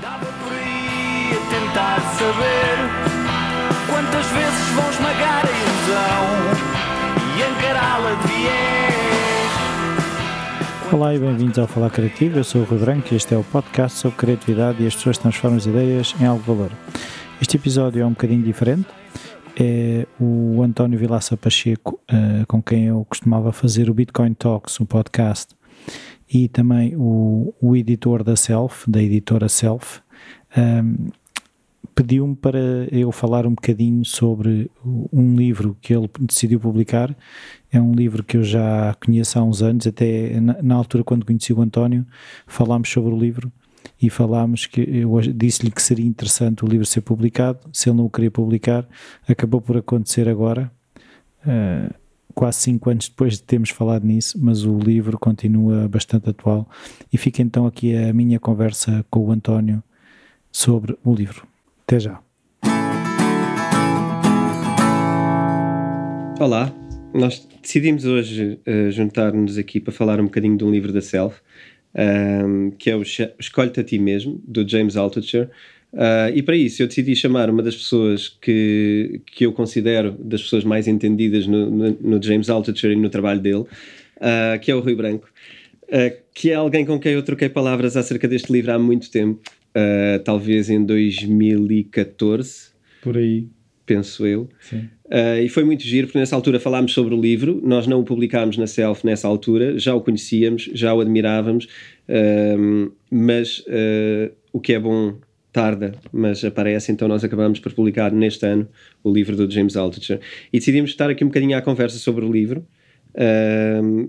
Andava por aí a tentar saber quantas vezes vão esmagar a ilusão e encará-la de viés. Olá e bem-vindos ao Falar Criativo. Eu sou o Rui Branco e este é o podcast sobre criatividade e as pessoas transformam as ideias em algo de valor. Este episódio é um bocadinho diferente. É o António Vilaça Pacheco, uh, com quem eu costumava fazer o Bitcoin Talks, o podcast, e também o, o editor da Self, da editora Self, um, pediu-me para eu falar um bocadinho sobre um livro que ele decidiu publicar. É um livro que eu já conheço há uns anos, até na, na altura quando conheci o António, falámos sobre o livro e falámos que eu disse-lhe que seria interessante o livro ser publicado, se ele não o queria publicar, acabou por acontecer agora. Uh, quase cinco anos depois de termos falado nisso, mas o livro continua bastante atual. E fica então aqui a minha conversa com o António sobre o livro. Até já. Olá, nós decidimos hoje uh, juntar-nos aqui para falar um bocadinho de um livro da Self, um, ehm, que é o Escolhe-te a ti mesmo, do James Altucher. Uh, e para isso eu decidi chamar uma das pessoas que, que eu considero das pessoas mais entendidas no, no, no James Altucher e no trabalho dele, uh, que é o Rui Branco, uh, que é alguém com quem eu troquei palavras acerca deste livro há muito tempo, talvez em 2014. Por aí. Penso eu. e foi muito giro, porque nessa altura falámos sobre o livro, nós não o publicámos na Self nessa altura, já o conhecíamos, já o admirávamos, mas o que é bom tarda, mas aparece, então nós acabamos por publicar neste ano o livro do James Altucher. E decidimos estar aqui um bocadinho à conversa sobre o livro,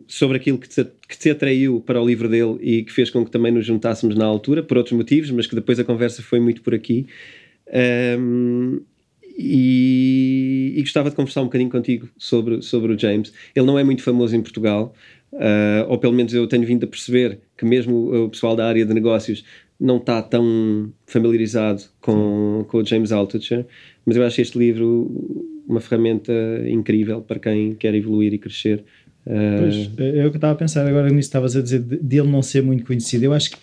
sobre aquilo que te, que te atraiu para o livro dele e que fez com que também nos juntássemos na altura, por outros motivos, mas que depois a conversa foi muito por aqui. Um, e, e, gostava de conversar um bocadinho contigo sobre, sobre o James. Ele não é muito famoso em Portugal, uh, ou pelo menos eu tenho vindo a perceber que mesmo o pessoal da área de negócios não está tão familiarizado com, com o James Altucher, mas eu acho este livro uma ferramenta incrível para quem quer evoluir e crescer. Pois, é o que estava a pensar agora nisso, estavas a dizer dele não ser muito conhecido. Eu acho que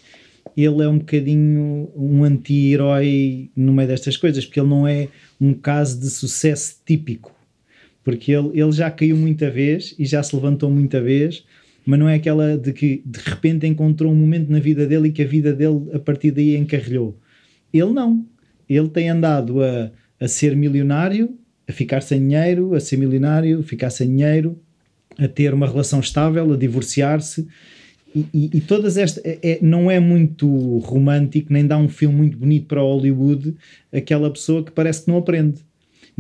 ele é um bocadinho um anti-herói no meio destas coisas, porque ele não é um caso de sucesso típico. Porque ele, ele já caiu muita vez e já se levantou muita vez, mas não é aquela de que de repente encontrou um momento na vida dele e que a vida dele a partir daí encarrilhou. Ele não. Ele tem andado a, a ser milionário, a ficar sem dinheiro, a ser milionário, a ficar sem dinheiro, a ter uma relação estável, a divorciar-se. E, e, e, todas estas é, é, não é muito romântico, nem dá um filme muito bonito para Hollywood, aquela pessoa que parece que não aprende.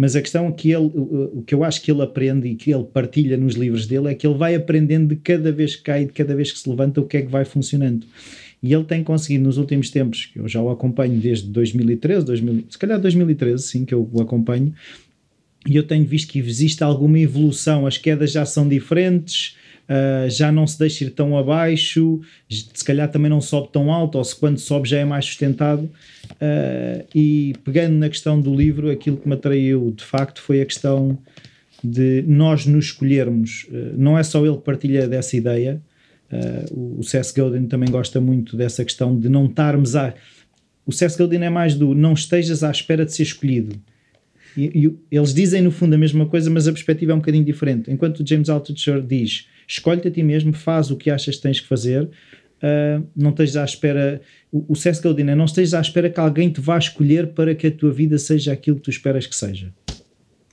Mas a questão que ele, o que eu acho que ele aprende e que ele partilha nos livros dele é que ele vai aprendendo de cada vez que cai, de cada vez que se levanta, o que é que vai funcionando. E ele tem conseguido nos últimos tempos, que eu já o acompanho desde 2013, 2000, se calhar 2013, sim, que eu o acompanho, e eu tenho visto que existe alguma evolução, as quedas já são diferentes, uh, já não se deixa ir tão abaixo, se calhar também não sobe tão alto, ou se quando sobe já é mais sustentado. Uh, e pegando na questão do livro, aquilo que me atraiu de facto foi a questão de nós nos escolhermos. Uh, não é só ele que partilha dessa ideia, o Seth Godin também gosta muito dessa questão de não estarmos a. O Seth Godin é mais do não estejas à espera de ser escolhido. E, e, eles dizem no fundo a mesma coisa, mas a perspectiva é um bocadinho diferente. Enquanto o James Altucher diz escolhe-te a ti mesmo, faz o que achas que tens que fazer, uh, não estejas à espera. O, o Seth Godin é não estejas à espera que alguém te vá escolher para que a tua vida seja aquilo que tu esperas que seja.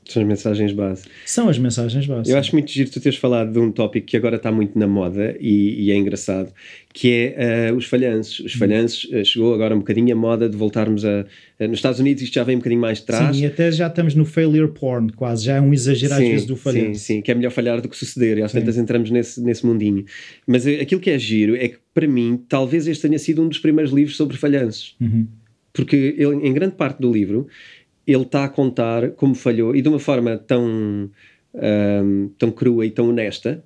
São as mensagens base. São as mensagens base. Eu acho muito giro tu teres falado de um tópico que agora está muito na moda e, e é engraçado, que é uh, os falhanços. Os falhanços uh, chegou agora um bocadinho a moda de voltarmos a. Uh, nos Estados Unidos isto já vem um bocadinho mais de trás. Sim, e até já estamos no failure porn, quase. Já é um exagero sim, às vezes do falhanço. Sim, sim, que é melhor falhar do que suceder. E às tantas entramos nesse, nesse mundinho. Mas aquilo que é giro é que, para mim, talvez este tenha sido um dos primeiros livros sobre falhanços. Uhum. Porque ele, em grande parte do livro ele está a contar como falhou e de uma forma tão, um, tão crua e tão honesta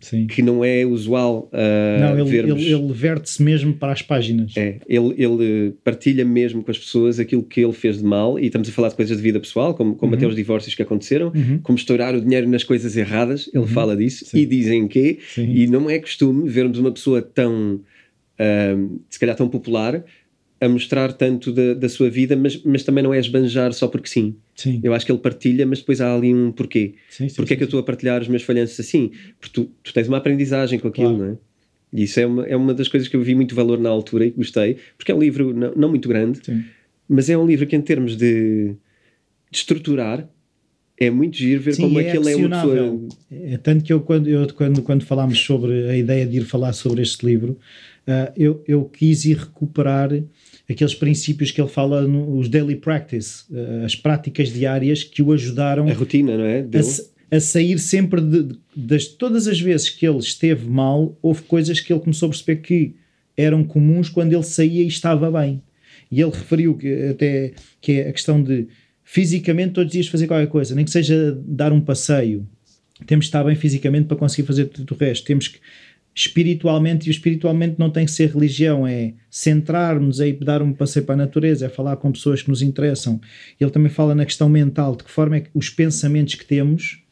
Sim. que não é usual uh, não, ele, vermos. Ele, ele verte-se mesmo para as páginas. É, ele, ele partilha mesmo com as pessoas aquilo que ele fez de mal e estamos a falar de coisas de vida pessoal, como, como uhum. até os divórcios que aconteceram, uhum. como estourar o dinheiro nas coisas erradas, ele uhum. fala disso Sim. e dizem que, Sim. e não é costume vermos uma pessoa tão, um, se calhar tão popular, a mostrar tanto da, da sua vida, mas, mas também não é esbanjar só porque sim. Sim. Eu acho que ele partilha, mas depois há ali um porquê. Sim, sim, Porquê é que eu estou a partilhar os meus falhanços assim? Porque tu, tu tens uma aprendizagem com aquilo, Claro. não é? E isso é uma, é uma das coisas que eu vi muito valor na altura e gostei, porque é um livro não, não muito grande, Sim. mas é um livro que, em termos de, de estruturar, é muito giro ver Sim, como é é que ele é uma pessoa. É tanto que eu quando, eu, quando, quando falámos sobre a ideia de ir falar sobre este livro, ah, eu, eu quis ir recuperar aqueles princípios que ele fala nos daily practice, ah, as práticas diárias que o ajudaram A rotina, não é? a, a sair sempre de, de- das todas as vezes que ele esteve mal, houve coisas que ele começou a perceber que eram comuns quando ele saía e estava bem. E ele referiu que até que é a questão de fisicamente todos os dias fazer qualquer coisa, nem que seja dar um passeio. Temos que estar bem fisicamente para conseguir fazer tudo o resto. Temos que espiritualmente, e o espiritualmente não tem que ser religião, é centrarmos, é dar um passeio para a natureza, é falar com pessoas que nos interessam. Ele também fala na questão mental, de que forma é que os pensamentos que temos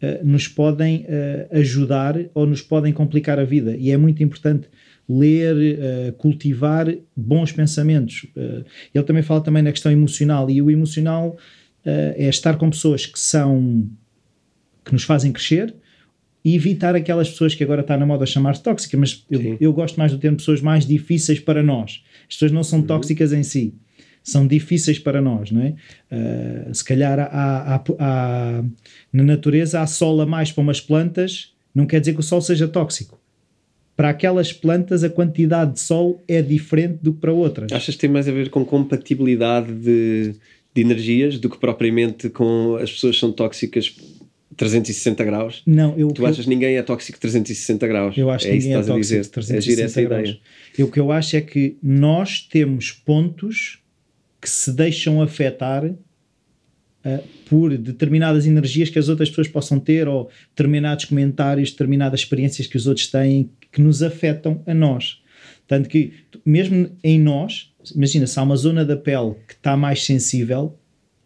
eh, nos podem eh, ajudar ou nos podem complicar a vida. E é muito importante ler, eh, cultivar bons pensamentos. Ele também fala também na questão emocional, e o emocional é estar com pessoas que são que nos fazem crescer e evitar aquelas pessoas que agora está na moda chamar-se tóxicas, mas eu, eu gosto mais do termo pessoas mais difíceis para nós. As pessoas não são tóxicas em si, são difíceis para nós, não é? Ah, se calhar há, há- há- na natureza há sol a mais para umas plantas, não quer dizer que o sol seja tóxico. Para aquelas plantas a quantidade de sol é diferente do que para outras. Achas que tem mais a ver com compatibilidade de, de energias do que propriamente com as pessoas que são tóxicas 360 graus? Não, eu, Tu achas que ninguém é tóxico 360 graus? Eu acho é que ninguém é que estás a tóxico dizer. de 360 é essa graus. ideia. E o que eu acho é que nós temos pontos que se deixam afetar ah, por determinadas energias que as outras pessoas possam ter ou determinados comentários, determinadas experiências que os outros têm que nos afetam a nós. Tanto que, mesmo em nós, imagina, se há uma zona da pele que está mais sensível,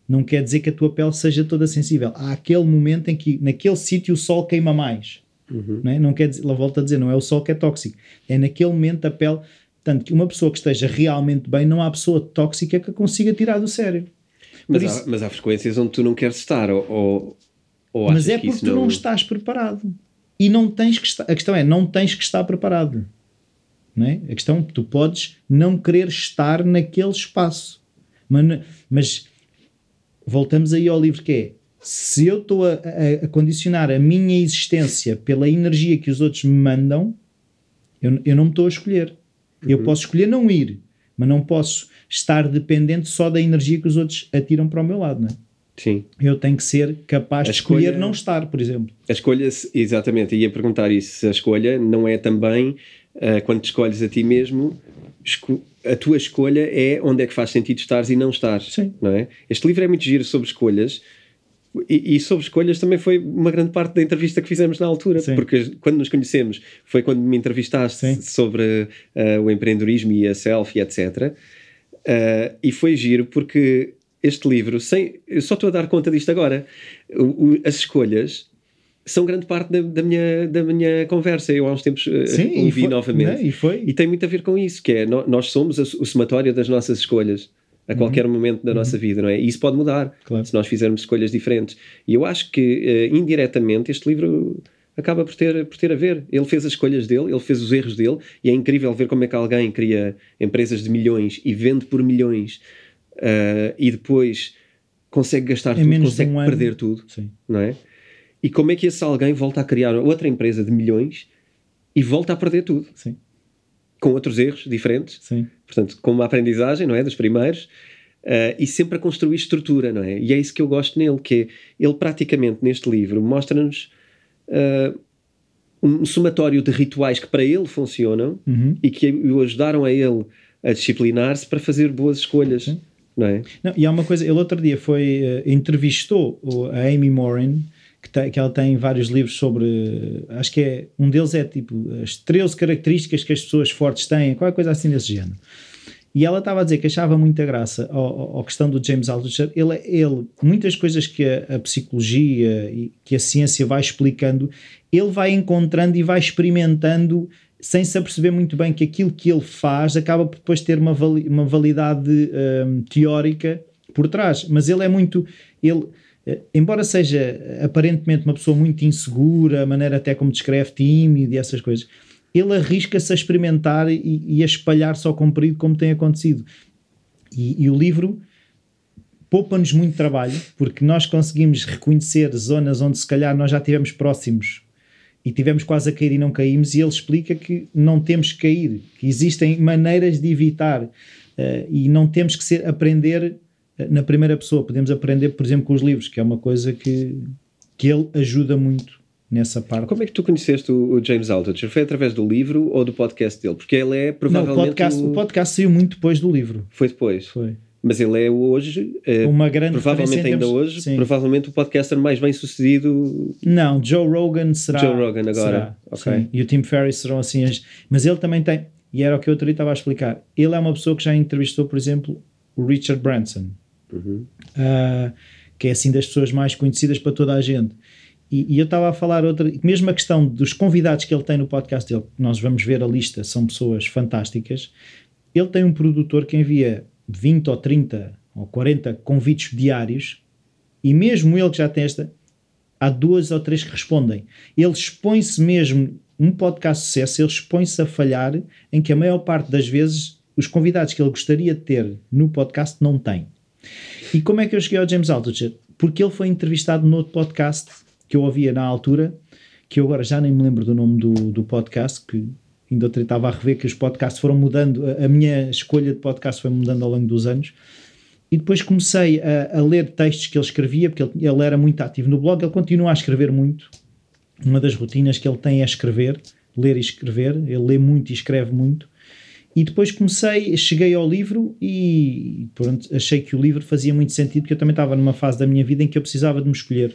não quer dizer que a tua pele seja toda sensível. Há aquele momento em que, naquele sítio, o sol queima mais. Não, é? não quer dizer, lá volto a dizer, não é o sol que é tóxico. É naquele momento a pele. Tanto que uma pessoa que esteja realmente bem, não há pessoa tóxica que a consiga tirar do sério. Mas, Por há, isso- mas há frequências onde tu não queres estar, ou, ou, ou Mas é que porque isso tu não... estás preparado. E não tens que estar. A questão é, não tens que estar preparado. Não é? A questão é que tu podes não querer estar naquele espaço. Mas, mas voltamos aí ao livro que é se eu estou a, a- a condicionar a minha existência pela energia que os outros me mandam, eu, eu não me estou a escolher. Eu posso escolher não ir, mas não posso estar dependente só da energia que os outros atiram para o meu lado, não é? Sim. Eu tenho que ser capaz A de escolher escolha- não estar, por exemplo. A escolha, exatamente, ia perguntar isso. Se a escolha não é também, ah, quando escolhes a ti mesmo, esco- a tua escolha é onde é que faz sentido estares e não estares. Sim. Não é? Este livro é muito giro sobre escolhas. E, e sobre escolhas também foi uma grande parte da entrevista que fizemos na altura, Sim. porque quando nos conhecemos foi quando me entrevistaste Sim. sobre ah, o empreendedorismo e a selfie, etc. Ah, e foi giro porque este livro, sem, eu só estou a dar conta disto agora, O- o- as escolhas são grande parte da, da minha, da minha conversa. Eu há uns tempos ah, Sim, ouvi foi- novamente. né, e foi. E tem muito a ver com isso, que é nós somos o somatório das nossas escolhas a qualquer momento da nossa vida, não é? E isso pode mudar Uhum. Claro. se nós fizermos escolhas diferentes. E eu acho que eh, indiretamente este livro acaba por ter, por ter a ver. Ele fez as escolhas dele, ele fez os erros dele, e é incrível ver como é que alguém cria empresas de milhões e vende por milhões ah, e depois consegue gastar tudo, consegue um ano. perder tudo Sim. não é? E como é que esse alguém volta a criar outra empresa de milhões e volta a perder tudo, Sim, com outros erros diferentes, sim. portanto, com uma aprendizagem, não é? Dos primeiros, eh, e sempre a construir estrutura, não é? E é isso que eu gosto nele, que é, ele praticamente neste livro mostra-nos eh, um somatório de rituais que para ele funcionam Uhum. e que o ajudaram a ele a disciplinar-se para fazer boas escolhas, não é? Não, e há uma coisa, ele outro dia foi, eh, entrevistou a Amy Morin, que, tem, que ela tem vários livros sobre, acho que é, um deles é tipo, as 13 características que as pessoas fortes têm, qualquer coisa assim desse género. E ela estava a dizer que achava muita graça ao questão do James Altucher. Ele, ele, muitas coisas que a, a psicologia e que a ciência vai explicando, ele vai encontrando e vai experimentando sem se aperceber muito bem que aquilo que ele faz acaba por depois ter uma, vali uma validade um, teórica por trás. Mas ele é muito. Ele, embora seja aparentemente uma pessoa muito insegura, a maneira até como descreve tímido e essas coisas, ele arrisca-se a experimentar e, e a espalhar-se ao comprido como tem acontecido. E, e o livro poupa-nos muito trabalho, porque nós conseguimos reconhecer zonas onde se calhar nós já estivemos próximos e tivemos quase a cair e não caímos, e ele explica que não temos que cair, que existem maneiras de evitar uh, e não temos que ser, aprender na primeira pessoa, podemos aprender, por exemplo, com os livros, que é uma coisa que, que ele ajuda muito nessa parte. Como é que tu conheceste o, James Altucher? Foi através do livro ou do podcast dele? Porque ele é provavelmente... Não, o podcast, o... o podcast saiu muito depois do livro. Foi depois? Foi mas ele é hoje, é, uma grande provavelmente ainda termos, hoje, sim. provavelmente o podcaster mais bem sucedido. Não, Joe Rogan será. Joe Rogan agora, será, ok. Sim. E o Tim Ferriss serão assim. Mas ele também tem, e era o que eu outro dia estava a explicar. Ele é uma pessoa que já entrevistou, por exemplo, o Richard Branson, uhum. uh, que é assim das pessoas mais conhecidas para toda a gente. E, e eu estava a falar outra, mesmo a questão dos convidados que ele tem no podcast dele, nós vamos ver a lista, são pessoas fantásticas. Ele tem um produtor que envia 20 ou 30 ou 40 convites diários e mesmo ele que já tem esta, há duas ou três que respondem. Ele expõe-se mesmo, um podcast sucesso, ele expõe-se a falhar em que a maior parte das vezes os convidados que ele gostaria de ter no podcast não tem. E como é que eu cheguei ao James Altucher? Porque ele foi entrevistado no outro podcast que eu ouvia na altura, que eu agora já nem me lembro do nome do, do podcast, que ainda estava a rever que os podcasts foram mudando, a, minha escolha de podcast foi mudando ao longo dos anos. E depois comecei a, a ler textos que ele escrevia, porque ele, ele, era muito ativo no blog, ele continua a escrever muito. Uma das rotinas que ele tem é escrever, ler e escrever, ele lê muito e escreve muito. E depois comecei, cheguei ao livro e pronto, achei que o livro fazia muito sentido, porque eu também estava numa fase da minha vida em que eu precisava de me escolher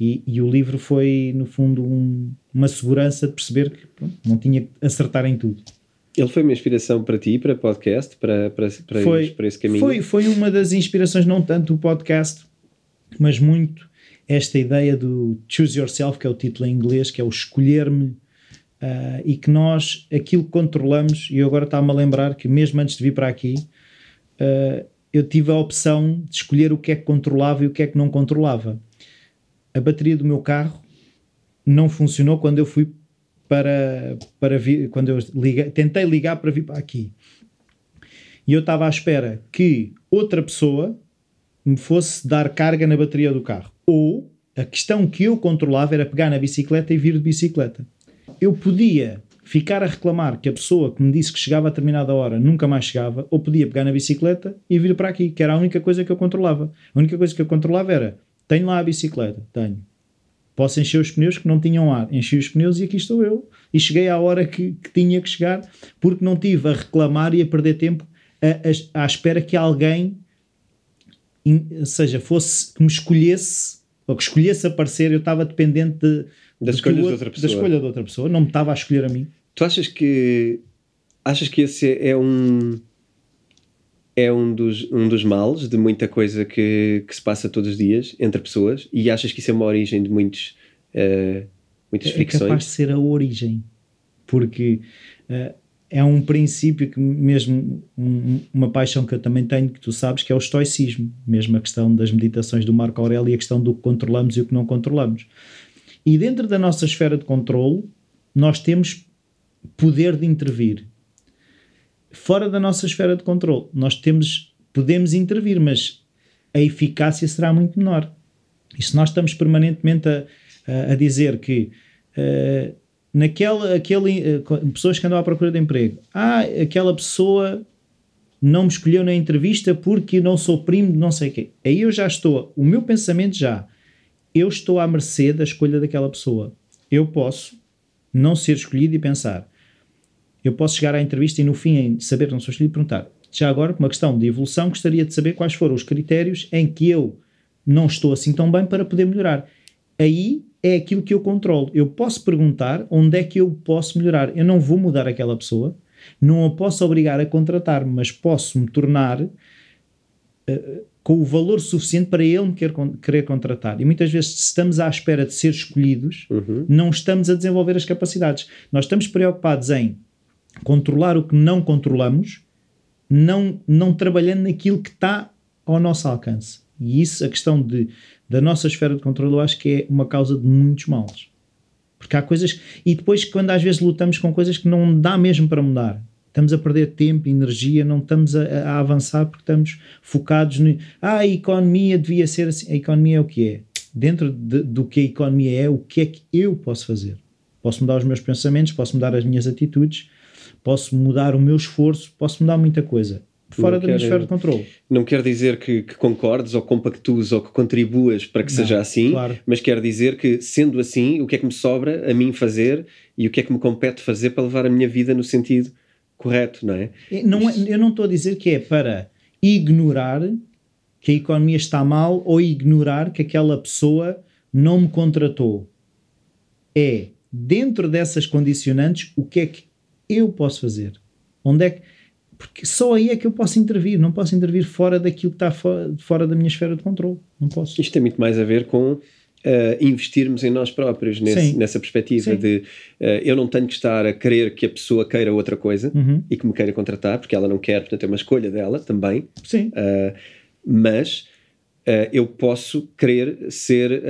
e, e o livro foi, no fundo, um, uma segurança de perceber que pronto, não tinha que acertar em tudo. Ele foi uma inspiração para ti, para podcast, para, para, para, foi, para esse caminho? Foi, foi uma das inspirações, não tanto o podcast, mas muito esta ideia do Choose Yourself, que é o título em inglês, que é o escolher-me, uh, e que nós, aquilo que controlamos, e eu agora estava-me a lembrar que mesmo antes de vir para aqui, uh, eu tive a opção de escolher o que é que controlava e o que é que não controlava a bateria do meu carro não funcionou quando eu fui para, para vir, quando eu tentei ligar para vir para aqui. E eu estava à espera que outra pessoa me fosse dar carga na bateria do carro. Ou a questão que eu controlava era pegar na bicicleta e vir de bicicleta. Eu podia ficar a reclamar que a pessoa que me disse que chegava a determinada hora nunca mais chegava, ou podia pegar na bicicleta e vir para aqui, que era a única coisa que eu controlava. A única coisa que eu controlava era tenho lá a bicicleta, tenho. Posso encher os pneus que não tinham ar. Enchi os pneus e aqui estou eu. E cheguei à hora que, que tinha que chegar porque não tive a reclamar e a perder tempo à espera que alguém, in, seja, fosse que me escolhesse ou que escolhesse aparecer. Eu estava dependente de, da, escolha de outra pessoa. da escolha de outra pessoa. Não me estava a escolher a mim. Tu achas que achas que esse é um é um dos, um dos males de muita coisa que, que se passa todos os dias entre pessoas e achas que isso é uma origem de muitos, uh, muitas fricções? É capaz de ser a origem, porque uh, é um princípio que mesmo um, uma paixão que eu também tenho, que tu sabes, que é o estoicismo, mesmo a questão das meditações do Marco Aurélio e a questão do que controlamos e o que não controlamos. E dentro da nossa esfera de controle, nós temos poder de intervir fora da nossa esfera de controle. Nós temos, podemos intervir, mas a eficácia será muito menor. E se nós estamos permanentemente a, a, a dizer que uh, naquela aquele, uh, pessoas que andam à procura de emprego, ah, aquela pessoa não me escolheu na entrevista porque não sou primo de não sei quem. Aí eu já estou, o meu pensamento já, eu estou à mercê da escolha daquela pessoa. Eu posso não ser escolhido e pensar, eu posso chegar à entrevista e no fim, saber não sou escolhido, perguntar, já agora, uma questão de evolução, gostaria de saber quais foram os critérios em que eu não estou assim tão bem para poder melhorar. Aí é aquilo que eu controlo. Eu posso perguntar onde é que eu posso melhorar. Eu não vou mudar aquela pessoa, não a posso obrigar a contratar, mas posso me tornar uh, com o valor suficiente para ele me querer, querer contratar. E muitas vezes, se estamos à espera de ser escolhidos, uhum. não estamos a desenvolver as capacidades. Nós estamos preocupados em controlar o que não controlamos, não, não trabalhando naquilo que está ao nosso alcance. E isso, a questão de, da nossa esfera de controle, eu acho que é uma causa de muitos males. Porque há coisas. E depois, quando às vezes lutamos com coisas que não dá mesmo para mudar, estamos a perder tempo, energia, não estamos a, a avançar porque estamos focados no. Ah, a economia devia ser assim. A economia é o que é. Dentro de, do que a economia é, o que é que eu posso fazer? Posso mudar os meus pensamentos, posso mudar as minhas atitudes, posso mudar o meu esforço, posso mudar muita coisa fora não da minha esfera de controle. Não quer dizer que, que, concordes ou compactues ou que contribuas para que não, seja assim, claro. mas quer dizer que, sendo assim, o que é que me sobra a mim fazer e o que é que me compete fazer para levar a minha vida no sentido correto, não é? Não, é, eu não estou a dizer que é para ignorar que a economia está mal ou ignorar que aquela pessoa não me contratou. É, dentro dessas condicionantes, o que é que eu posso fazer? Onde é que porque só aí é que eu posso intervir, não posso intervir fora daquilo que está fora, fora da minha esfera de controle. Não posso. Isto tem muito mais a ver com uh, investirmos em nós próprios nesse, nessa perspectiva Sim. de uh, eu não tenho que estar a querer que a pessoa queira outra coisa uhum. e que me queira contratar, porque ela não quer, portanto é uma escolha dela também. Sim. Uh, mas eu posso querer ser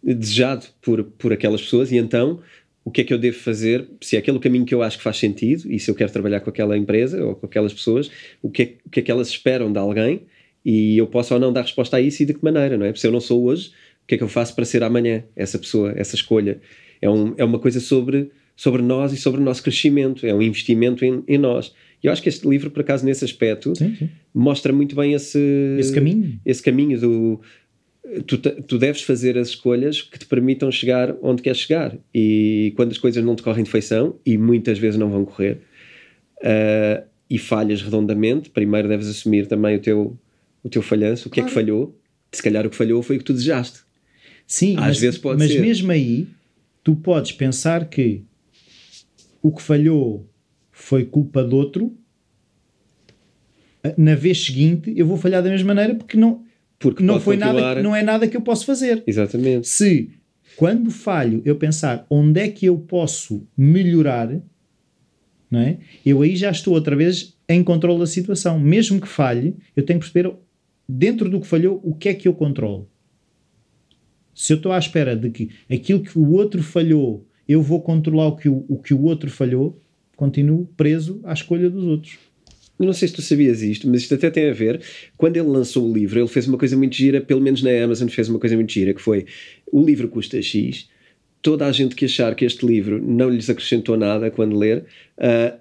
desejado por, por aquelas pessoas e então o que é que eu devo fazer, se é aquele caminho que eu acho que faz sentido e se eu quero trabalhar com aquela empresa ou com aquelas pessoas, o que é, o que, é que elas esperam de alguém e eu posso ou não dar resposta a isso e de que maneira, não é? Porque se eu não sou hoje, o que é que eu faço para ser amanhã essa pessoa, essa escolha? É, um, é uma coisa sobre, sobre nós e sobre o nosso crescimento, é um investimento em, em nós. E eu acho que este livro, por acaso, nesse aspecto, sim, sim. mostra muito bem esse, esse caminho, esse caminho do tu, tu deves fazer as escolhas que te permitam chegar onde queres chegar. E quando as coisas não te correm de feição, e muitas vezes não vão correr, uh, e falhas redondamente, primeiro deves assumir também o teu, o teu falhanço, o que claro. é que falhou. Se calhar o que falhou foi o que tu desejaste. Sim, Às mas, vezes pode mas ser. mesmo aí, tu podes pensar que o que falhou foi culpa de outro, na vez seguinte eu vou falhar da mesma maneira porque não porque não foi continuar... nada, não é nada que eu posso fazer. Exatamente. Se quando falho eu pensar onde é que eu posso melhorar, não é? Eu aí já estou outra vez em controle da situação. Mesmo que falhe, eu tenho que perceber dentro do que falhou o que é que eu controlo. Se eu estou à espera de que aquilo que o outro falhou, eu vou controlar o que o, o que o outro falhou, continuo preso à escolha dos outros não sei se tu sabias isto, mas isto até tem a ver. Quando ele lançou o livro, ele fez uma coisa muito gira, pelo menos na Amazon fez uma coisa muito gira, que foi o livro custa X. Toda a gente que achar que este livro não lhes acrescentou nada quando ler, uh,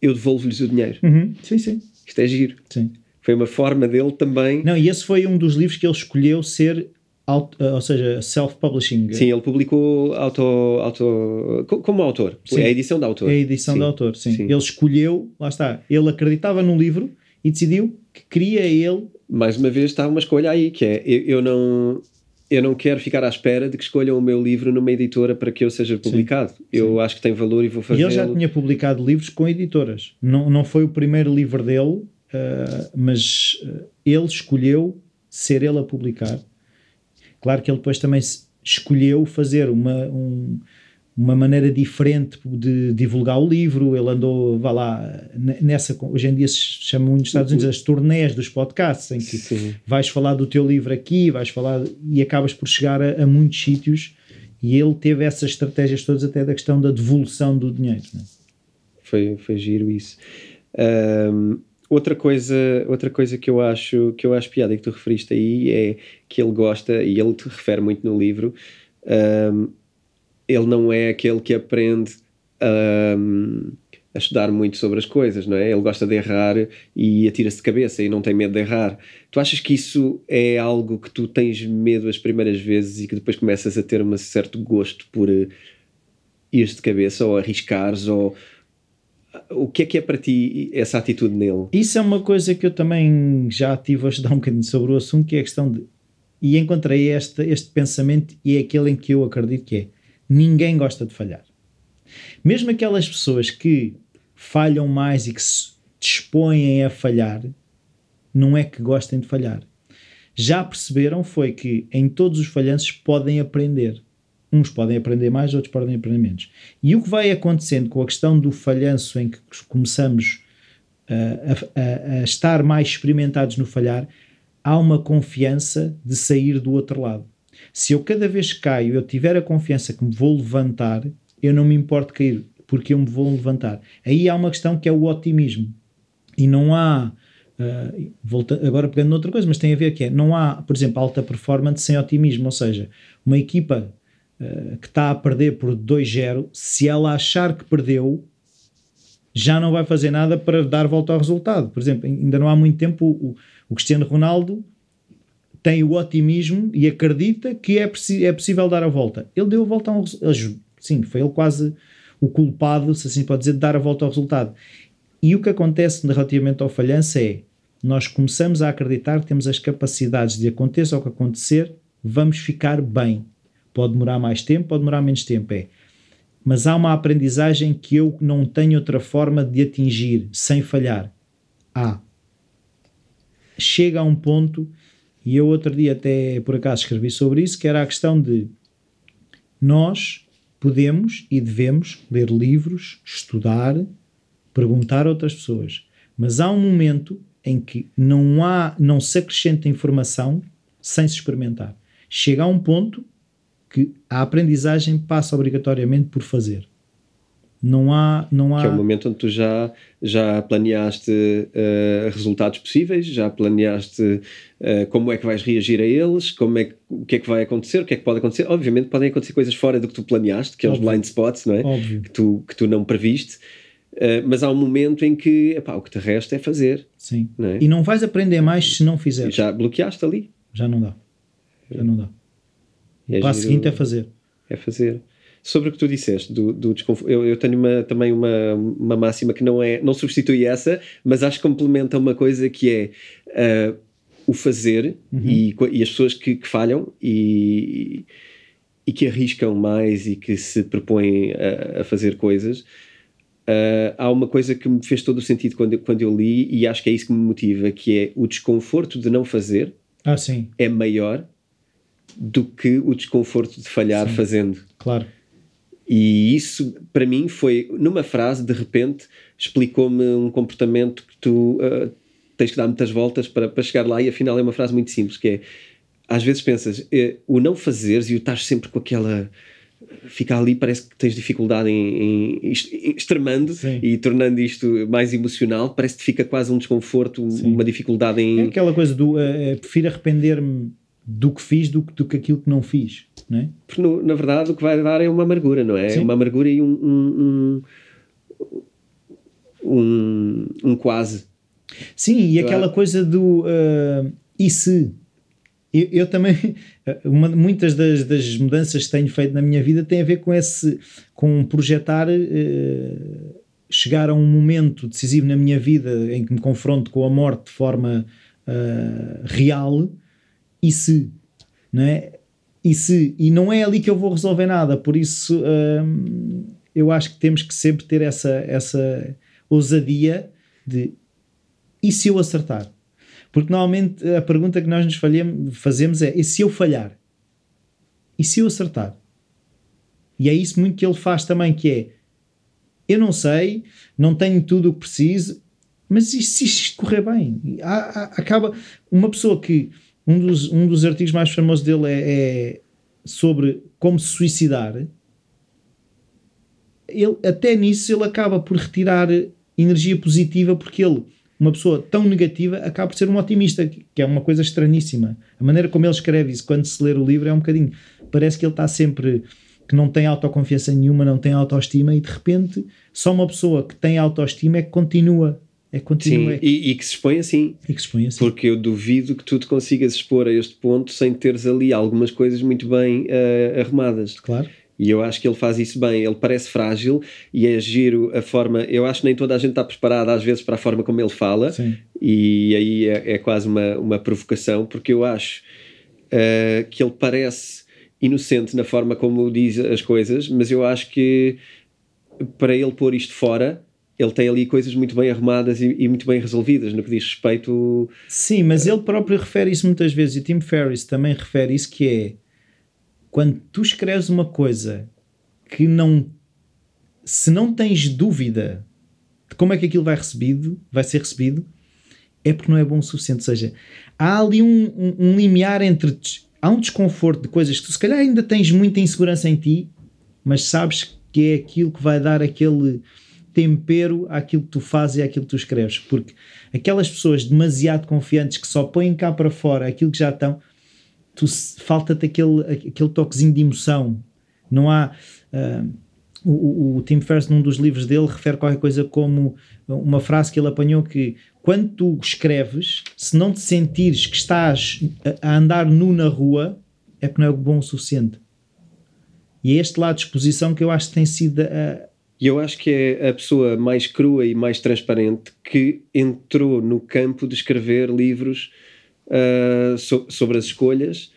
eu devolvo-lhes o dinheiro. Uhum. Sim, sim. Isto é giro. Sim. Foi uma forma dele também. Não, e esse foi um dos livros que ele escolheu ser eh, ou seja, self-publishing. Sim, ele publicou auto, auto, como autor. Sim. É a edição de autor. É a edição sim. de autor, sim. sim. Ele escolheu, lá está, ele acreditava no livro e decidiu que queria ele. Mais uma vez está uma escolha aí, que é eu, eu não eu não quero ficar à espera de que escolham o meu livro numa editora para que eu seja publicado. Sim, eu acho que tem valor e vou fazer. E ele já tinha publicado livros com editoras. Não, não foi o primeiro livro dele, uh, mas uh, ele escolheu ser ele a publicar. Claro que ele depois também escolheu fazer uma, um, uma maneira diferente de divulgar o livro. Ele andou, vá lá, nessa. Hoje em dia se chamam nos Estados Unidos as turnés dos podcasts, em que Sim. vais falar do teu livro aqui, vais falar e acabas por chegar a, a muitos sítios. E ele teve essas estratégias todas, até da questão da devolução do dinheiro. É? Foi, foi giro isso. Um, Outra coisa, outra coisa que eu acho que eu acho piada e que tu referiste aí é que ele gosta e ele te refere muito no livro. Um, ele não é aquele que aprende um, a estudar muito sobre as coisas, não é? Ele gosta de errar e atira-se de cabeça e não tem medo de errar. Tu achas que isso é algo que tu tens medo as primeiras vezes e que depois começas a ter um certo gosto por uh, ir de cabeça ou arriscares ou o que é que é para ti essa atitude nele? Isso é uma coisa que eu também já tive a estudar um bocadinho sobre o assunto, que é a questão de. E encontrei este, este pensamento, e é aquele em que eu acredito que é: ninguém gosta de falhar. Mesmo aquelas pessoas que falham mais e que se dispõem a falhar, não é que gostem de falhar. Já perceberam foi que em todos os falhanços podem aprender. Uns podem aprender mais, outros podem aprender menos. E o que vai acontecendo com a questão do falhanço em que começamos uh, a, a, a estar mais experimentados no falhar, há uma confiança de sair do outro lado. Se eu cada vez caio eu tiver a confiança que me vou levantar, eu não me importo cair, porque eu me vou levantar. Aí há uma questão que é o otimismo. E não há. Uh, volta, agora pegando noutra coisa, mas tem a ver que é, não há, por exemplo, alta performance sem otimismo, ou seja, uma equipa uh, que está a perder por 2-0, se ela achar que perdeu, já não vai fazer nada para dar volta ao resultado. Por exemplo, ainda não há muito tempo o, o Cristiano Ronaldo tem o otimismo e acredita que é, é possível dar a volta. Ele deu a volta a um sim, foi ele quase o culpado, se assim pode dizer, de dar a volta ao resultado. E o que acontece relativamente ao falhança é nós começamos a acreditar que temos as capacidades de aconteça o que acontecer, vamos ficar bem. Pode demorar mais tempo, pode demorar menos tempo, é. Mas há uma aprendizagem que eu não tenho outra forma de atingir sem falhar. Há. Chega a um ponto e eu outro dia até por acaso escrevi sobre isso, que era a questão de nós podemos e devemos ler livros, estudar, perguntar a outras pessoas, mas há um momento em que não há, não se acrescenta informação sem se experimentar. Chega a um ponto que a aprendizagem passa obrigatoriamente por fazer. Não há, não há... Que é o momento onde tu já, já planeaste uh, resultados possíveis, já planeaste uh, como é que vais reagir a eles, como é que, o que é que vai acontecer, o que é que pode acontecer. Obviamente podem acontecer coisas fora do que tu planeaste, que é Óbvio. os blind spots, não é? Óbvio. Que tu, que tu não previste. Uh, mas há um momento em que epá, o que te resta é fazer. Sim. Não é? E não vais aprender mais se não fizeres. Já bloqueaste ali. Já não dá. Já não dá. O é passo seguinte é fazer. É fazer sobre o que tu disseste do, do desconforto, eu, eu, tenho uma, também uma, uma máxima que não é, não substitui essa, mas acho que complementa uma coisa que é uh, o fazer uhum. e, e, as pessoas que, que, falham e, e que arriscam mais e que se propõem a, a fazer coisas. Uh, há uma coisa que me fez todo o sentido quando, quando eu li e acho que é isso que me motiva, que é o desconforto de não fazer ah, sim. é maior do que o desconforto de falhar sim. fazendo. Claro. E isso, para mim, foi numa frase, de repente, explicou-me um comportamento que tu uh, tens que dar muitas voltas para, para chegar lá, e afinal é uma frase muito simples: que é às vezes pensas, eh, o não fazeres e o estás sempre com aquela. Fica ali, parece que tens dificuldade em, em extremando Sim. e tornando isto mais emocional, parece que fica quase um desconforto, Sim. uma dificuldade em. É aquela coisa do uh, prefiro arrepender-me do que fiz do que, do que aquilo que não fiz não é? Porque no, na verdade o que vai dar é uma amargura, não é? Sim. Uma amargura e um, um, um, um quase. Sim, e aquela coisa do uh, e se? Eu, eu também, uma, muitas das, das, mudanças que tenho feito na minha vida têm a ver com esse, com projetar, uh, chegar a um momento decisivo na minha vida em que me confronto com a morte de forma uh, real e se, não é? e, se, e não é ali que eu vou resolver nada, por isso hum, eu acho que temos que sempre ter essa, essa ousadia de e se eu acertar? Porque normalmente a pergunta que nós nos falhemos, fazemos é e se eu falhar? E se eu acertar? E é isso muito que ele faz também, que é eu não sei, não tenho tudo o que preciso, mas e se isto correr bem? Há, há, acaba uma pessoa que um dos, um dos artigos mais famosos dele é, é sobre como se suicidar. Ele, até nisso ele acaba por retirar energia positiva porque ele, uma pessoa tão negativa, acaba por ser um otimista, que é uma coisa estranhíssima. A maneira como ele escreve isso, quando se ler o livro, é um bocadinho. Parece que ele está sempre. que não tem autoconfiança nenhuma, não tem autoestima, e de repente só uma pessoa que tem autoestima é que continua é continuo. Sim, é... E, e, que se expõe assim. E que se expõe assim. Porque eu duvido que tu te consigas expor a este ponto sem teres ali algumas coisas muito bem uh, arrumadas. Claro. E eu acho que ele faz isso bem. Ele parece frágil e é giro a forma. Eu acho que nem toda a gente está preparada, às vezes, para a forma como ele fala. Sim. E aí é, é quase uma, uma provocação, porque eu acho uh, que ele parece inocente na forma como diz as coisas, mas eu acho que para ele pôr isto fora ele tem ali coisas muito bem arrumadas e, e, muito bem resolvidas no que diz respeito. Sim, mas ele próprio refere isso muitas vezes, e Tim Ferriss também refere isso, que é quando tu escreves uma coisa que não. Se não tens dúvida de como é que aquilo vai, recebido, vai ser recebido, é porque não é bom o suficiente. Ou seja, há ali um, um, um limiar entre. Há um desconforto de coisas que tu se calhar ainda tens muita insegurança em ti, mas sabes que é aquilo que vai dar aquele tempero àquilo que tu fazes e àquilo que tu escreves. Porque aquelas pessoas demasiado confiantes que só põem cá para fora aquilo que já estão, falta-te aquele, aquele toquezinho de emoção. Não há. Uh, o, o, Tim Ferriss, num dos livros dele, refere qualquer coisa como uma frase que ele apanhou que quando tu escreves, se não te sentires que estás a, andar nu na rua, é porque não é bom o suficiente. E é este lado de exposição que eu acho que tem sido a, e eu acho que é a pessoa mais crua e mais transparente que entrou no campo de escrever livros uh, so sobre as escolhas.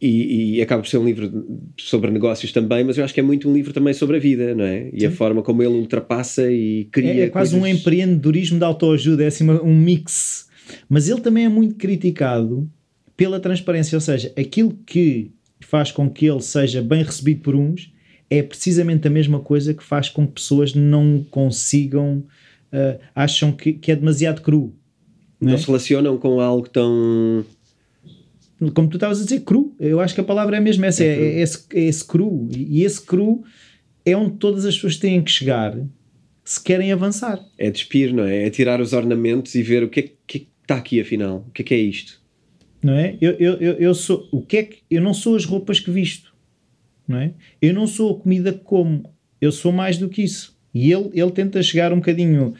E, e, acaba por ser um livro sobre negócios também, mas eu acho que é muito um livro também sobre a vida, não é? E Sim. a forma como ele ultrapassa e cria. É, é quase coisas... um empreendedorismo de autoajuda, é assim um mix. Mas ele também é muito criticado pela transparência, ou seja, aquilo que faz com que ele seja bem recebido por uns é precisamente a mesma coisa que faz com que pessoas não consigam, uh, acham que, que, é demasiado cru. Não, não é? se relacionam com algo tão. Como tu estavas a dizer, cru. Eu acho que a palavra é mesmo essa, é, é, é, esse, é esse cru. E esse cru é onde todas as pessoas têm que chegar se querem avançar. É despir, não é? É tirar os ornamentos e ver o que é que está aqui afinal. O que é que é isto? Não é? Eu, eu, eu, eu sou. O que é que. Eu não sou as roupas que visto não é? Eu não sou a comida que como, eu sou mais do que isso. E ele, ele tenta chegar um bocadinho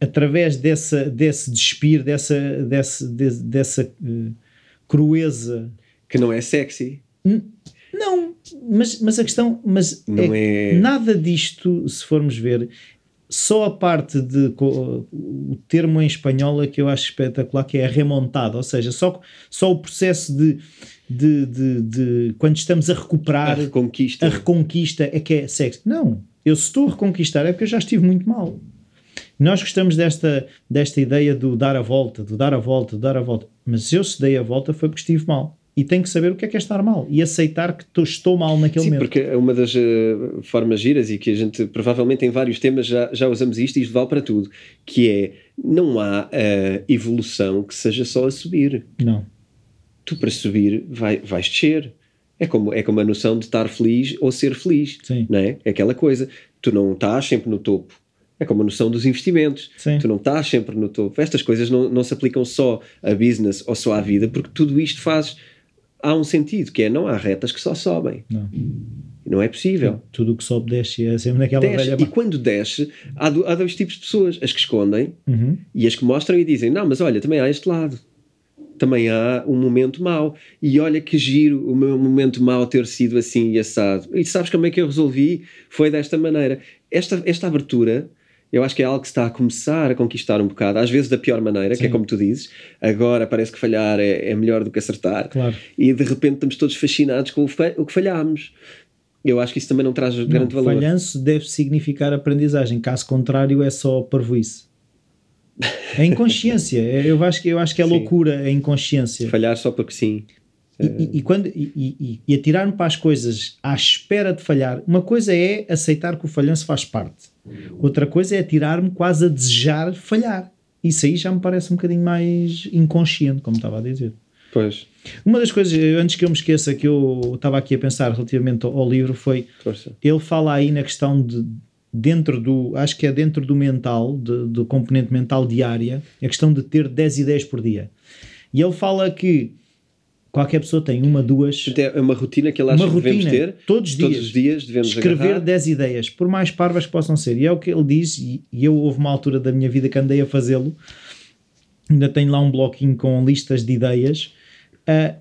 através dessa, desse despir, dessa, dessa, dessa uh, crueza. Que não é sexy. Não, mas, mas a questão, mas é, é... nada disto, se formos ver, só a parte de o termo em espanhol é que eu acho espetacular, que é a remontada, ou seja, só, só o processo de de, de, de, quando estamos a recuperar a reconquista. a reconquista é que é sexo. Não, eu se estou a reconquistar é porque eu já estive muito mal. Nós gostamos desta, desta ideia do dar a volta, do dar a volta, do dar a volta. Mas eu se dei a volta foi porque estive mal. E tenho que saber o que é que é estar mal e aceitar que estou mal naquele Sim, momento. porque é uma das uh, formas giras e que a gente provavelmente em vários temas já, já usamos isto e isto vale para tudo, que é não há uh, evolução que seja só a subir. Não tu para subir vai, vais descer. É como, é como a noção de estar feliz ou ser feliz, Sim. não é? É aquela coisa. Tu não estás sempre no topo. É como a noção dos investimentos. Sim. Tu não estás sempre no topo. Estas coisas não, não se aplicam só a business ou só à vida, porque tudo isto faz. Há um sentido, que é não há retas que só sobem. Não. Não é possível. Tudo o que sobe desce é sempre naquela desce, velha. E quando desce, há, do, há dois tipos de pessoas: as que escondem uhum. e as que mostram e dizem, não, mas olha, também há este lado também há um momento mau. E olha que giro o meu momento mau ter sido assim e assado. E sabes como é que eu resolvi? Foi desta maneira. Esta, esta abertura, eu acho que é algo que está a começar a conquistar um bocado, às vezes da pior maneira, Sim. que é como tu dizes. Agora parece que falhar é, é melhor do que acertar. Claro. E de repente estamos todos fascinados com o, o que falhámos. Eu acho que isso também não traz não, grande valor. Falhanço deve significar aprendizagem, caso contrário é só parvoíce. É inconsciência. É, eu acho que, eu acho que é sim. loucura a inconsciência. Falhar só porque sim. E, e, e quando, e, e atirar-me para as coisas à espera de falhar, uma coisa é aceitar que o falhanço faz parte, outra coisa é atirar-me quase a desejar falhar. Isso aí já me parece um bocadinho mais inconsciente, como estava a dizer. Pois. Uma das coisas, antes que eu me esqueça, que eu estava aqui a pensar relativamente ao, ao livro foi. Força. Ele fala aí na questão de, dentro do, acho que é dentro do mental, de, do componente mental diária, a questão de ter 10 ideias por dia. E ele fala que qualquer pessoa tem uma, duas. É uma rotina que ele acha uma que devemos ter. Todos os dias. Todos os dias devemos Escrever agarrar. 10 ideias, por mais parvas que possam ser. E é o que ele diz, e, e eu houve uma altura da minha vida que andei a fazê-lo. Ainda tenho lá um bloquinho com listas de ideias, uh,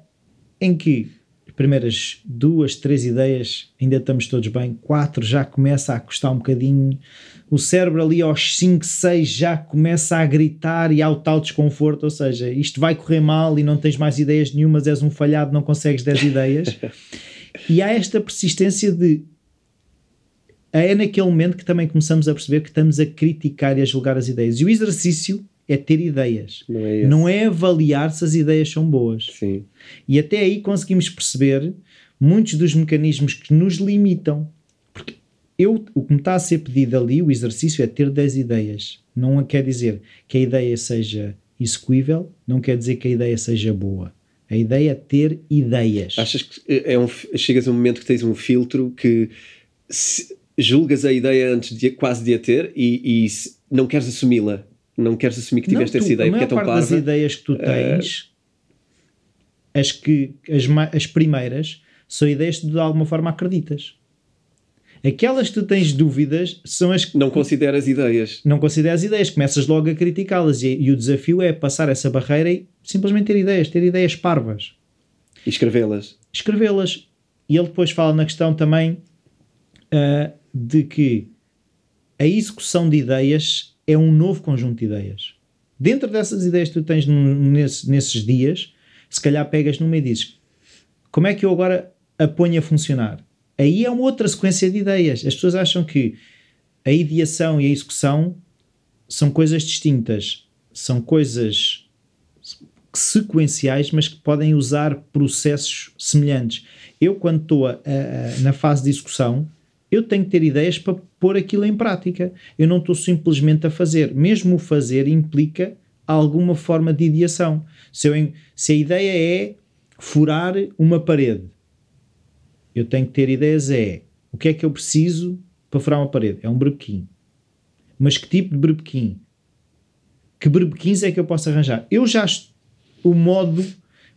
em que primeiras duas, três ideias, ainda estamos todos bem, quatro já começa a custar um bocadinho, o cérebro ali aos 5, 6 já começa a gritar e há o tal desconforto, ou seja, isto vai correr mal e não tens mais ideias nenhumas, és um falhado, não consegues 10 ideias. e há esta persistência de é naquele momento que também começamos a perceber que estamos a criticar e a julgar as ideias. E o exercício é ter ideias, Não é não é avaliar se as ideias são boas. Sim. E até aí conseguimos perceber muitos dos mecanismos que nos limitam. Eu, o que me está a ser pedido ali, o exercício, é ter 10 ideias. Não quer dizer que a ideia seja execuível, não quer dizer que a ideia seja boa. A ideia é ter ideias. Achas que é um, chegas a um momento que tens um filtro que julgas a ideia antes de quase de a ter e, e não queres assumi-la? Não queres assumir que Não, tiveste tu, essa ideia porque é tão parva? Eh, ideias que tu tens, as, que, as, as primeiras, são ideias que tu de alguma forma acreditas. Aquelas que tu tens dúvidas são as que Não consideras ideias. não consideras ideias, começas logo a criticá-las. E, e o desafio é passar essa barreira e simplesmente ter ideias, ter ideias parvas, E escrevê-las. escrevê-las. E ele depois fala na questão também ah, de que a execução de ideias é um novo conjunto de ideias. Dentro dessas ideias que tu tens nesse- nesses dias, se calhar pegas numa e dizes como é que eu agora a ponho a funcionar? Aí é uma outra sequência de ideias. As pessoas acham que a ideação e a execução são coisas distintas, são coisas sequenciais, mas que podem usar processos semelhantes. Eu, quando estou a- a- na fase de execução, eu tenho que ter ideias para pôr aquilo em prática. Eu não estou simplesmente a fazer. Mesmo o fazer implica alguma forma de ideação. Se, eu se a ideia é furar uma parede, eu tenho que ter ideias é o que é que eu preciso para furar uma parede? É um brebequim. Mas que tipo de brebequim? Que brebequins é que eu posso arranjar? Eu já o modo,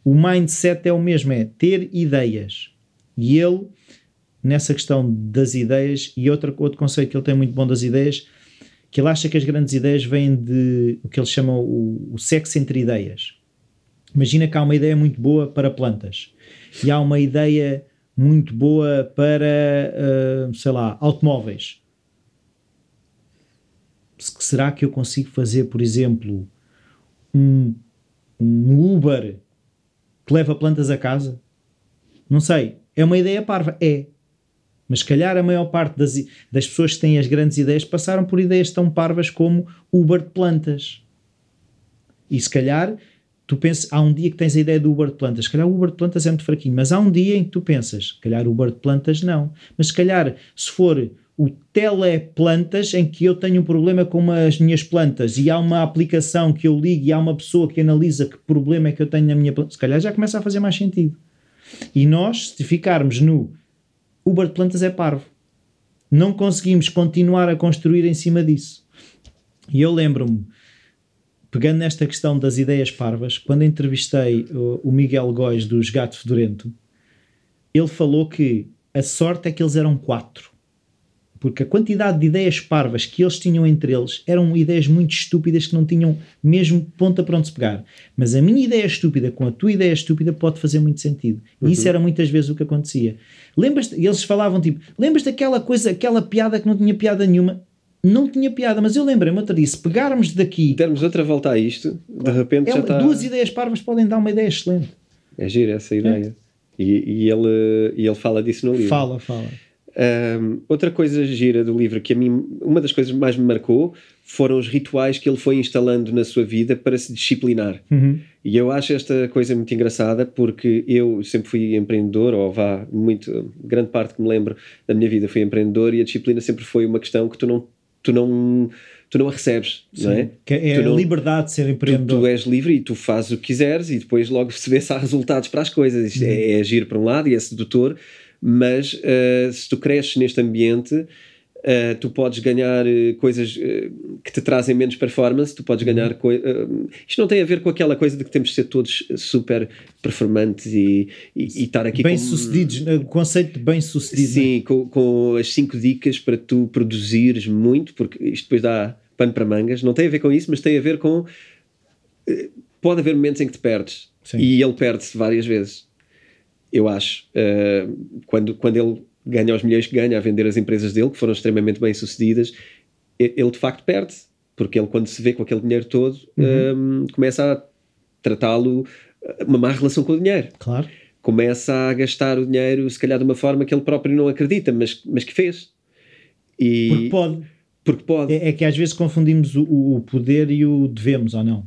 o mindset é o mesmo, é ter ideias. E ele, nessa questão das ideias, e outro, outro conceito que ele tem muito bom das ideias, que ele acha que as grandes ideias vêm de o que ele chama o, o sexo entre ideias. Imagina que há uma ideia muito boa para plantas e há uma ideia muito boa para, ah, sei lá, automóveis. Se- Será que eu consigo fazer, por exemplo, um, um Uber que leva plantas a casa? Não sei. É uma ideia parva? É. Mas se calhar a maior parte das, das pessoas que têm as grandes ideias passaram por ideias tão parvas como Uber de plantas. E se calhar tu pensas, há um dia que tens a ideia do Uber de plantas, se calhar o Uber de plantas é muito fraquinho, mas há um dia em que tu pensas, se calhar o Uber de plantas não. Mas se calhar se for o teleplantas em que eu tenho um problema com as minhas plantas e há uma aplicação que eu ligo e há uma pessoa que analisa que problema é que eu tenho na minha planta, se calhar já começa a fazer mais sentido. E nós, se ficarmos no Uber de plantas é parvo, não conseguimos continuar a construir em cima disso. E eu lembro-me, pegando nesta questão das ideias parvas, quando entrevistei o, Miguel Góis dos Gato Fedorento, ele falou que a sorte é que eles eram quatro. Porque a quantidade de ideias parvas que eles tinham entre eles eram ideias muito estúpidas que não tinham mesmo ponta para onde se pegar. Mas a minha ideia estúpida com a tua ideia estúpida pode fazer muito sentido. E isso era muitas vezes o que acontecia. Lembras eles falavam tipo, lembras daquela coisa, aquela piada que não tinha piada nenhuma? Não tinha piada, mas eu lembrei-me outro dia, se pegarmos daqui, Dermos outra volta a isto, de repente é já está. duas ideias parvas podem dar uma ideia excelente. É gira essa ideia. E, e ele, e ele fala disso no livro. Fala, fala. Um, outra coisa gira do livro que a mim, uma das coisas que mais me marcou foram os rituais que ele foi instalando na sua vida para se disciplinar. Uhum. E eu acho esta coisa muito engraçada porque eu sempre fui empreendedor, ou vá, muito, grande parte que me lembro da minha vida fui empreendedor e a disciplina sempre foi uma questão que tu não, tu não, tu não a recebes, não é? Que é Tu a não- liberdade de ser Tu, empreendedor. tu és livre e tu fazes o que quiseres e depois logo se vê se há resultados para as coisas. Isto é, é agir para um lado e é sedutor, mas eh, se tu cresces neste ambiente, eh, tu podes ganhar eh, coisas eh, que te trazem menos performance, tu podes ganhar eh, isto não tem a ver com aquela coisa de que temos de ser todos super performantes e, e, e estar aqui Bem com- sucedidos, o conceito de bem sucedido. Sim, com, com as cinco dicas para tu produzires muito, porque isto depois dá pano para mangas. Não tem a ver com isso, mas tem a ver com. Pode haver momentos em que te perdes. Sim. E ele perde-se várias vezes. Eu acho. Quando, quando ele ganha os milhões que ganha a vender as empresas dele, que foram extremamente bem sucedidas, ele de facto perde-se. Porque ele, quando se vê com aquele dinheiro todo, Uhum. eh, começa a tratá-lo. eh, Uma má relação com o dinheiro Claro. começa a gastar o dinheiro, se calhar de uma forma que ele próprio não acredita, mas, mas que fez. E, Porque pode. porque pode. É, é que às vezes confundimos o, o poder e o devemos ou não.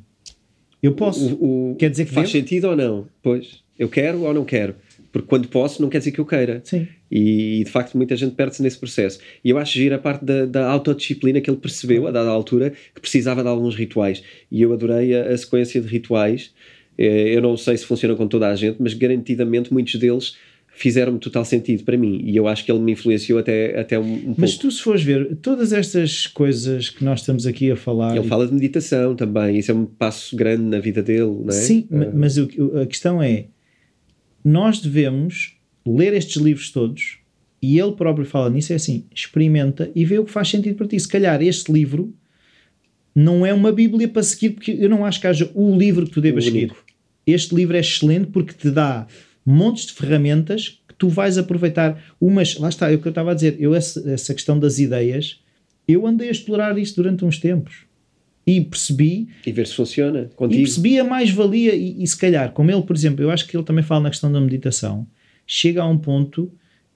Eu posso. O- o- Quer dizer que faz devo? sentido ou não? Pois, eu quero ou não quero? Porque quando posso, não quer dizer que eu queira. Sim. E, de facto muita gente perde-se nesse processo. E eu acho giro a parte da, da autodisciplina que ele percebeu a dada altura que precisava de alguns rituais. E eu adorei a, a sequência de rituais. Eh, Eu não sei se funciona com toda a gente, mas garantidamente muitos deles fizeram-me total sentido para mim. E eu acho que ele me influenciou até, até um, um Mas pouco. tu, se fores ver, todas estas coisas que nós estamos aqui a falar. Ele fala de meditação também. Isso é um passo grande na vida dele, não é? Sim, Eh, mas o- o- a questão é: nós devemos ler estes livros todos, e ele próprio fala nisso: é assim, experimenta e vê o que faz sentido para ti. Se calhar este livro não é uma Bíblia para seguir, porque eu não acho que haja o livro que tu devas seguir. Este livro é excelente porque te dá montes de ferramentas que tu vais aproveitar. Umas, lá está, é o que eu estava a dizer, eu essa, essa questão das ideias, eu andei a explorar isso durante uns tempos e percebi E ver se funciona e contigo. percebi a mais-valia, e, e se calhar, como ele, por exemplo, eu acho que ele também fala na questão da meditação, chega a um ponto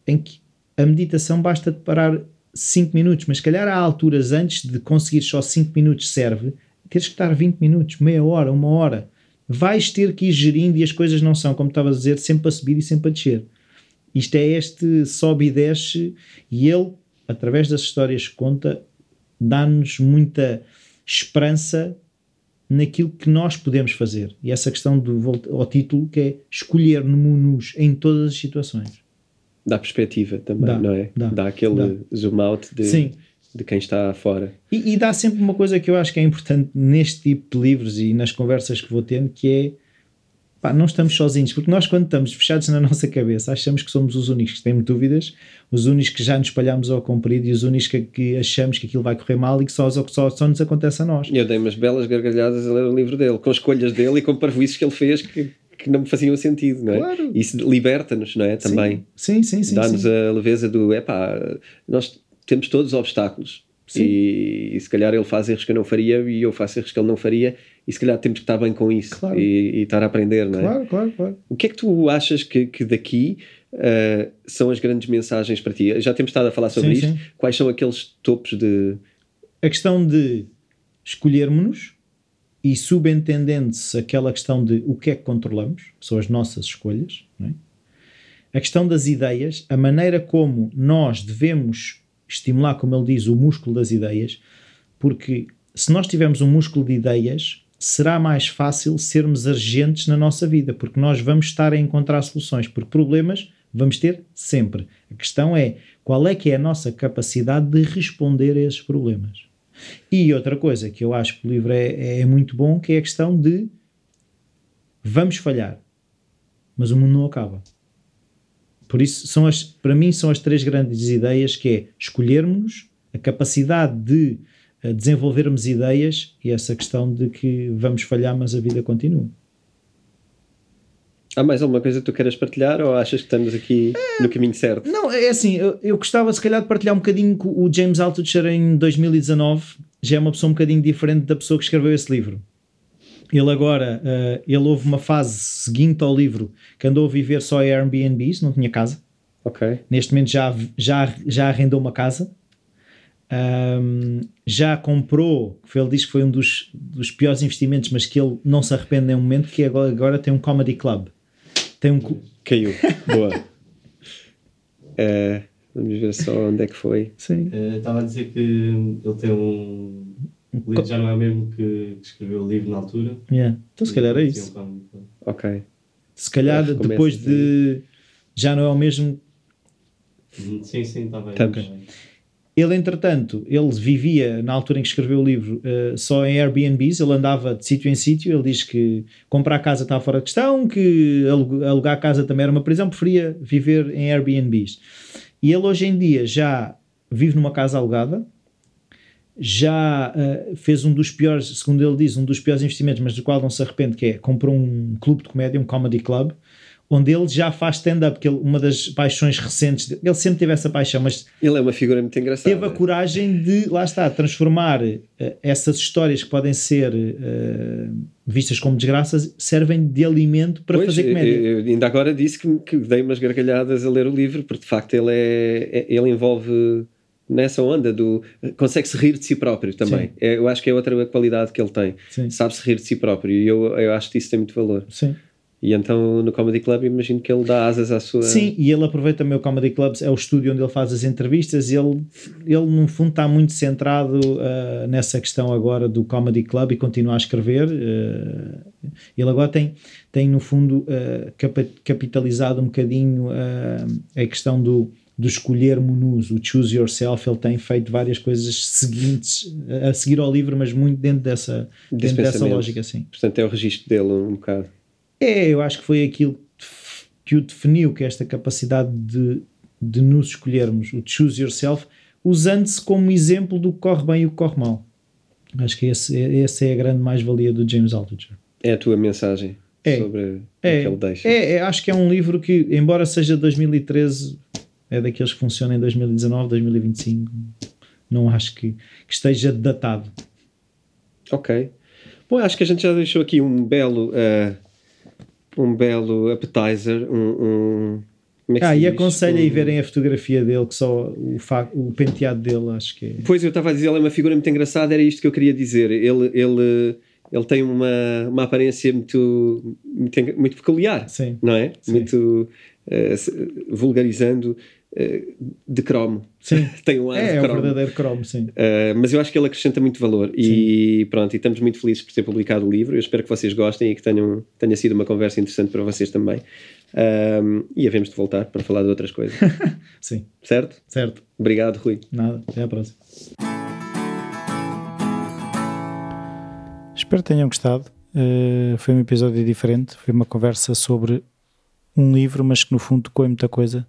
em que a meditação basta-te parar 5 minutos, mas se calhar há alturas antes de conseguir só 5 minutos serve, teres que estar 20 minutos, meia hora, uma hora. Vais ter que ir gerindo e as coisas não são, como estavas a dizer, sempre a subir e sempre a descer. Isto é este sobe e desce, e ele, através das histórias que conta, dá-nos muita esperança naquilo que nós podemos fazer. E essa questão do ao título que é escolher no-nos em todas as situações. Dá perspectiva também, Dá, não é? dá, aquele dá. zoom out de, Sim. de quem está fora. E, e dá sempre uma coisa que eu acho que é importante neste tipo de livros e nas conversas que vou tendo, que é pá, não estamos sozinhos, porque nós quando estamos fechados na nossa cabeça achamos que somos os únicos que temos dúvidas, os únicos que já nos espalhamos ao comprido e os únicos que, que achamos que aquilo vai correr mal e que só, só, só nos acontece a nós. Eu dei umas belas gargalhadas a ler o livro dele, com escolhas dele e com parvoíces que ele fez que, que não me faziam sentido, não é? Claro. Isso liberta-nos, não é? Também. Sim, sim, sim. Dá-nos sim. a leveza do, epá, nós temos todos obstáculos. Sim. E, e se calhar ele faz erros que eu não faria e eu faço erros que ele não faria e se calhar temos que estar bem com isso Claro. e, e estar a aprender, não é? Claro, claro, claro. O que é que tu achas que, que daqui uh, são as grandes mensagens para ti? Já temos estado a falar sobre Sim, isto. sim. Quais são aqueles topos de. a questão de escolhermos-nos e subentendendo-se aquela questão de o que é que controlamos, que são as nossas escolhas, não é? a questão das ideias, a maneira como nós devemos estimular, como ele diz, o músculo das ideias, porque se nós tivermos um músculo de ideias, será mais fácil sermos agentes na nossa vida, porque nós vamos estar a encontrar soluções, porque problemas vamos ter sempre. A questão é qual é que é a nossa capacidade de responder a esses problemas. E outra coisa que eu acho que o livro é, é muito bom, que é a questão de vamos falhar, mas o mundo não acaba. Por isso, são as, para mim, são as três grandes ideias, que é escolhermos a capacidade de eh, desenvolvermos ideias e essa questão de que vamos falhar, mas a vida continua. Há mais alguma coisa que tu queiras partilhar ou achas que estamos aqui no caminho certo? Não, é assim, eu, eu gostava se calhar de partilhar um bocadinho que o James Altucher em 2019 já é uma pessoa um bocadinho diferente da pessoa que escreveu esse livro. Ele agora, eh, ele houve uma fase seguinte ao livro que andou a viver só em Airbnbs, não tinha casa. Ok. Neste momento já, já, já arrendou uma casa. Ahm, já comprou, que foi- ele diz que foi um dos, dos piores investimentos, mas que ele não se arrepende em nenhum momento, que agora, agora tem um comedy club. Tem um, Caiu. Boa. Eh, vamos ver só onde é que foi. sim, Eh, Estava a dizer que ele tem um. O livro já não é o mesmo que, que escreveu o livro na altura. yeah. então se calhar é isso. Ok. Se calhar depois de já não é o mesmo. Uhum, Sim, sim, está bem. Estamos. está bem. Ele, entretanto, ele vivia na altura em que escreveu o livro eh, só em Airbnbs, ele andava de sítio em sítio. Ele diz que comprar casa estava fora de questão, que alu- alugar casa também era uma prisão, preferia viver em Airbnbs. E ele hoje em dia já vive numa casa alugada, já eh, fez um dos piores, segundo ele diz, um dos piores investimentos, mas do qual não se arrepende, que é comprou um clube de comédia, um comedy club, onde ele já faz stand-up, que ele- uma das paixões recentes, dele- ele sempre teve essa paixão, mas Ele é uma figura muito engraçada. teve a coragem de, lá está, transformar eh, essas histórias que podem ser eh, vistas como desgraças, servem de alimento para Pois, fazer comédia. eu- eu ainda agora disse que, que dei umas gargalhadas a ler o livro, porque de facto ele, é, é- ele envolve nessa onda do. consegue-se rir de si próprio também. É, eu acho que é outra qualidade que ele tem. Sabe-se rir de si próprio e eu, eu acho que isso tem muito valor. Sim. E então no Comedy Club imagino que ele dá asas à sua. Sim, e ele aproveita também o Comedy Club, é o estúdio onde ele faz as entrevistas. E ele, ele no fundo está muito centrado uh, nessa questão agora do Comedy Club e continua a escrever. Uh, ele agora tem, tem no fundo uh, capitalizado um bocadinho a questão do, do escolher menus, o choose yourself. Ele tem feito várias coisas seguintes a seguir ao livro, mas muito dentro dessa, dentro dessa lógica. Sim. Portanto, é o registro dele um bocado. É, eu acho que foi aquilo que o definiu, que é esta capacidade de, de nos escolhermos, o choose yourself, usando-se como exemplo do que corre bem e o que corre mal. Acho que esse, essa é a grande mais-valia do James Altucher. É a tua mensagem é, sobre é, o que ele deixa. É, é, acho que é um livro que, embora seja 2013, é daqueles que funcionam em 2019, 2025. Não acho que, que esteja datado. Ok. Bom, acho que a gente já deixou aqui um belo uh, um belo appetizer, um, um é ah, e aconselho um... a ir verem a fotografia dele, que só o, fa... o penteado dele, acho que é. Pois eu estava a dizer, ele é uma figura muito engraçada, era isto que eu queria dizer. Ele, ele, ele tem uma, uma aparência muito, muito, muito peculiar, Sim. não é? Sim. Muito uh, vulgarizando de cromo. Sim. Tem um ar é, de cromo. É o verdadeiro cromo, sim. Uh, mas eu acho que ele acrescenta muito valor e sim. pronto, e estamos muito felizes por ter publicado o livro. Eu espero que vocês gostem e que tenham, tenha sido uma conversa interessante para vocês também. Um, e havemos de voltar para falar de outras coisas. sim. Certo? Certo. Obrigado, Rui. Nada, até à próxima. Espero que tenham gostado. Uh, foi um episódio diferente. Foi uma conversa sobre um livro, mas que no fundo tocou em muita coisa,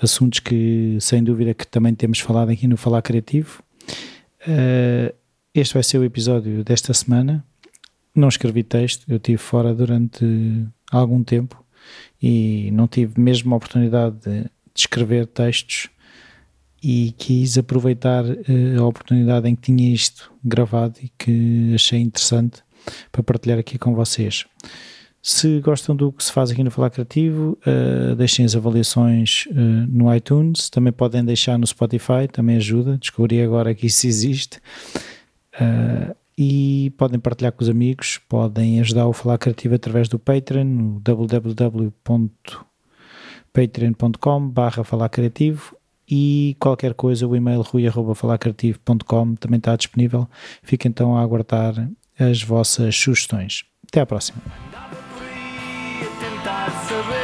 assuntos que sem dúvida que também temos falado aqui no Falar Criativo. Uh, este vai ser o episódio desta semana. Não escrevi texto, eu estive fora durante algum tempo e não tive mesmo a oportunidade de, escrever textos e quis aproveitar uh, a oportunidade em que tinha isto gravado e que achei interessante para partilhar aqui com vocês. Se gostam do que se faz aqui no Falar Criativo, uh, deixem as avaliações uh, no iTunes, também podem deixar no Spotify, também ajuda. Descobri agora que isso existe. Uh, e podem partilhar com os amigos, podem ajudar o Falar Criativo através do Patreon, no www.patreon.com barra Falar Criativo e qualquer coisa, o e-mail rui.falarcreativo.com também está disponível. Fiquem então a aguardar as vossas sugestões. Até à próxima tentar saber quantas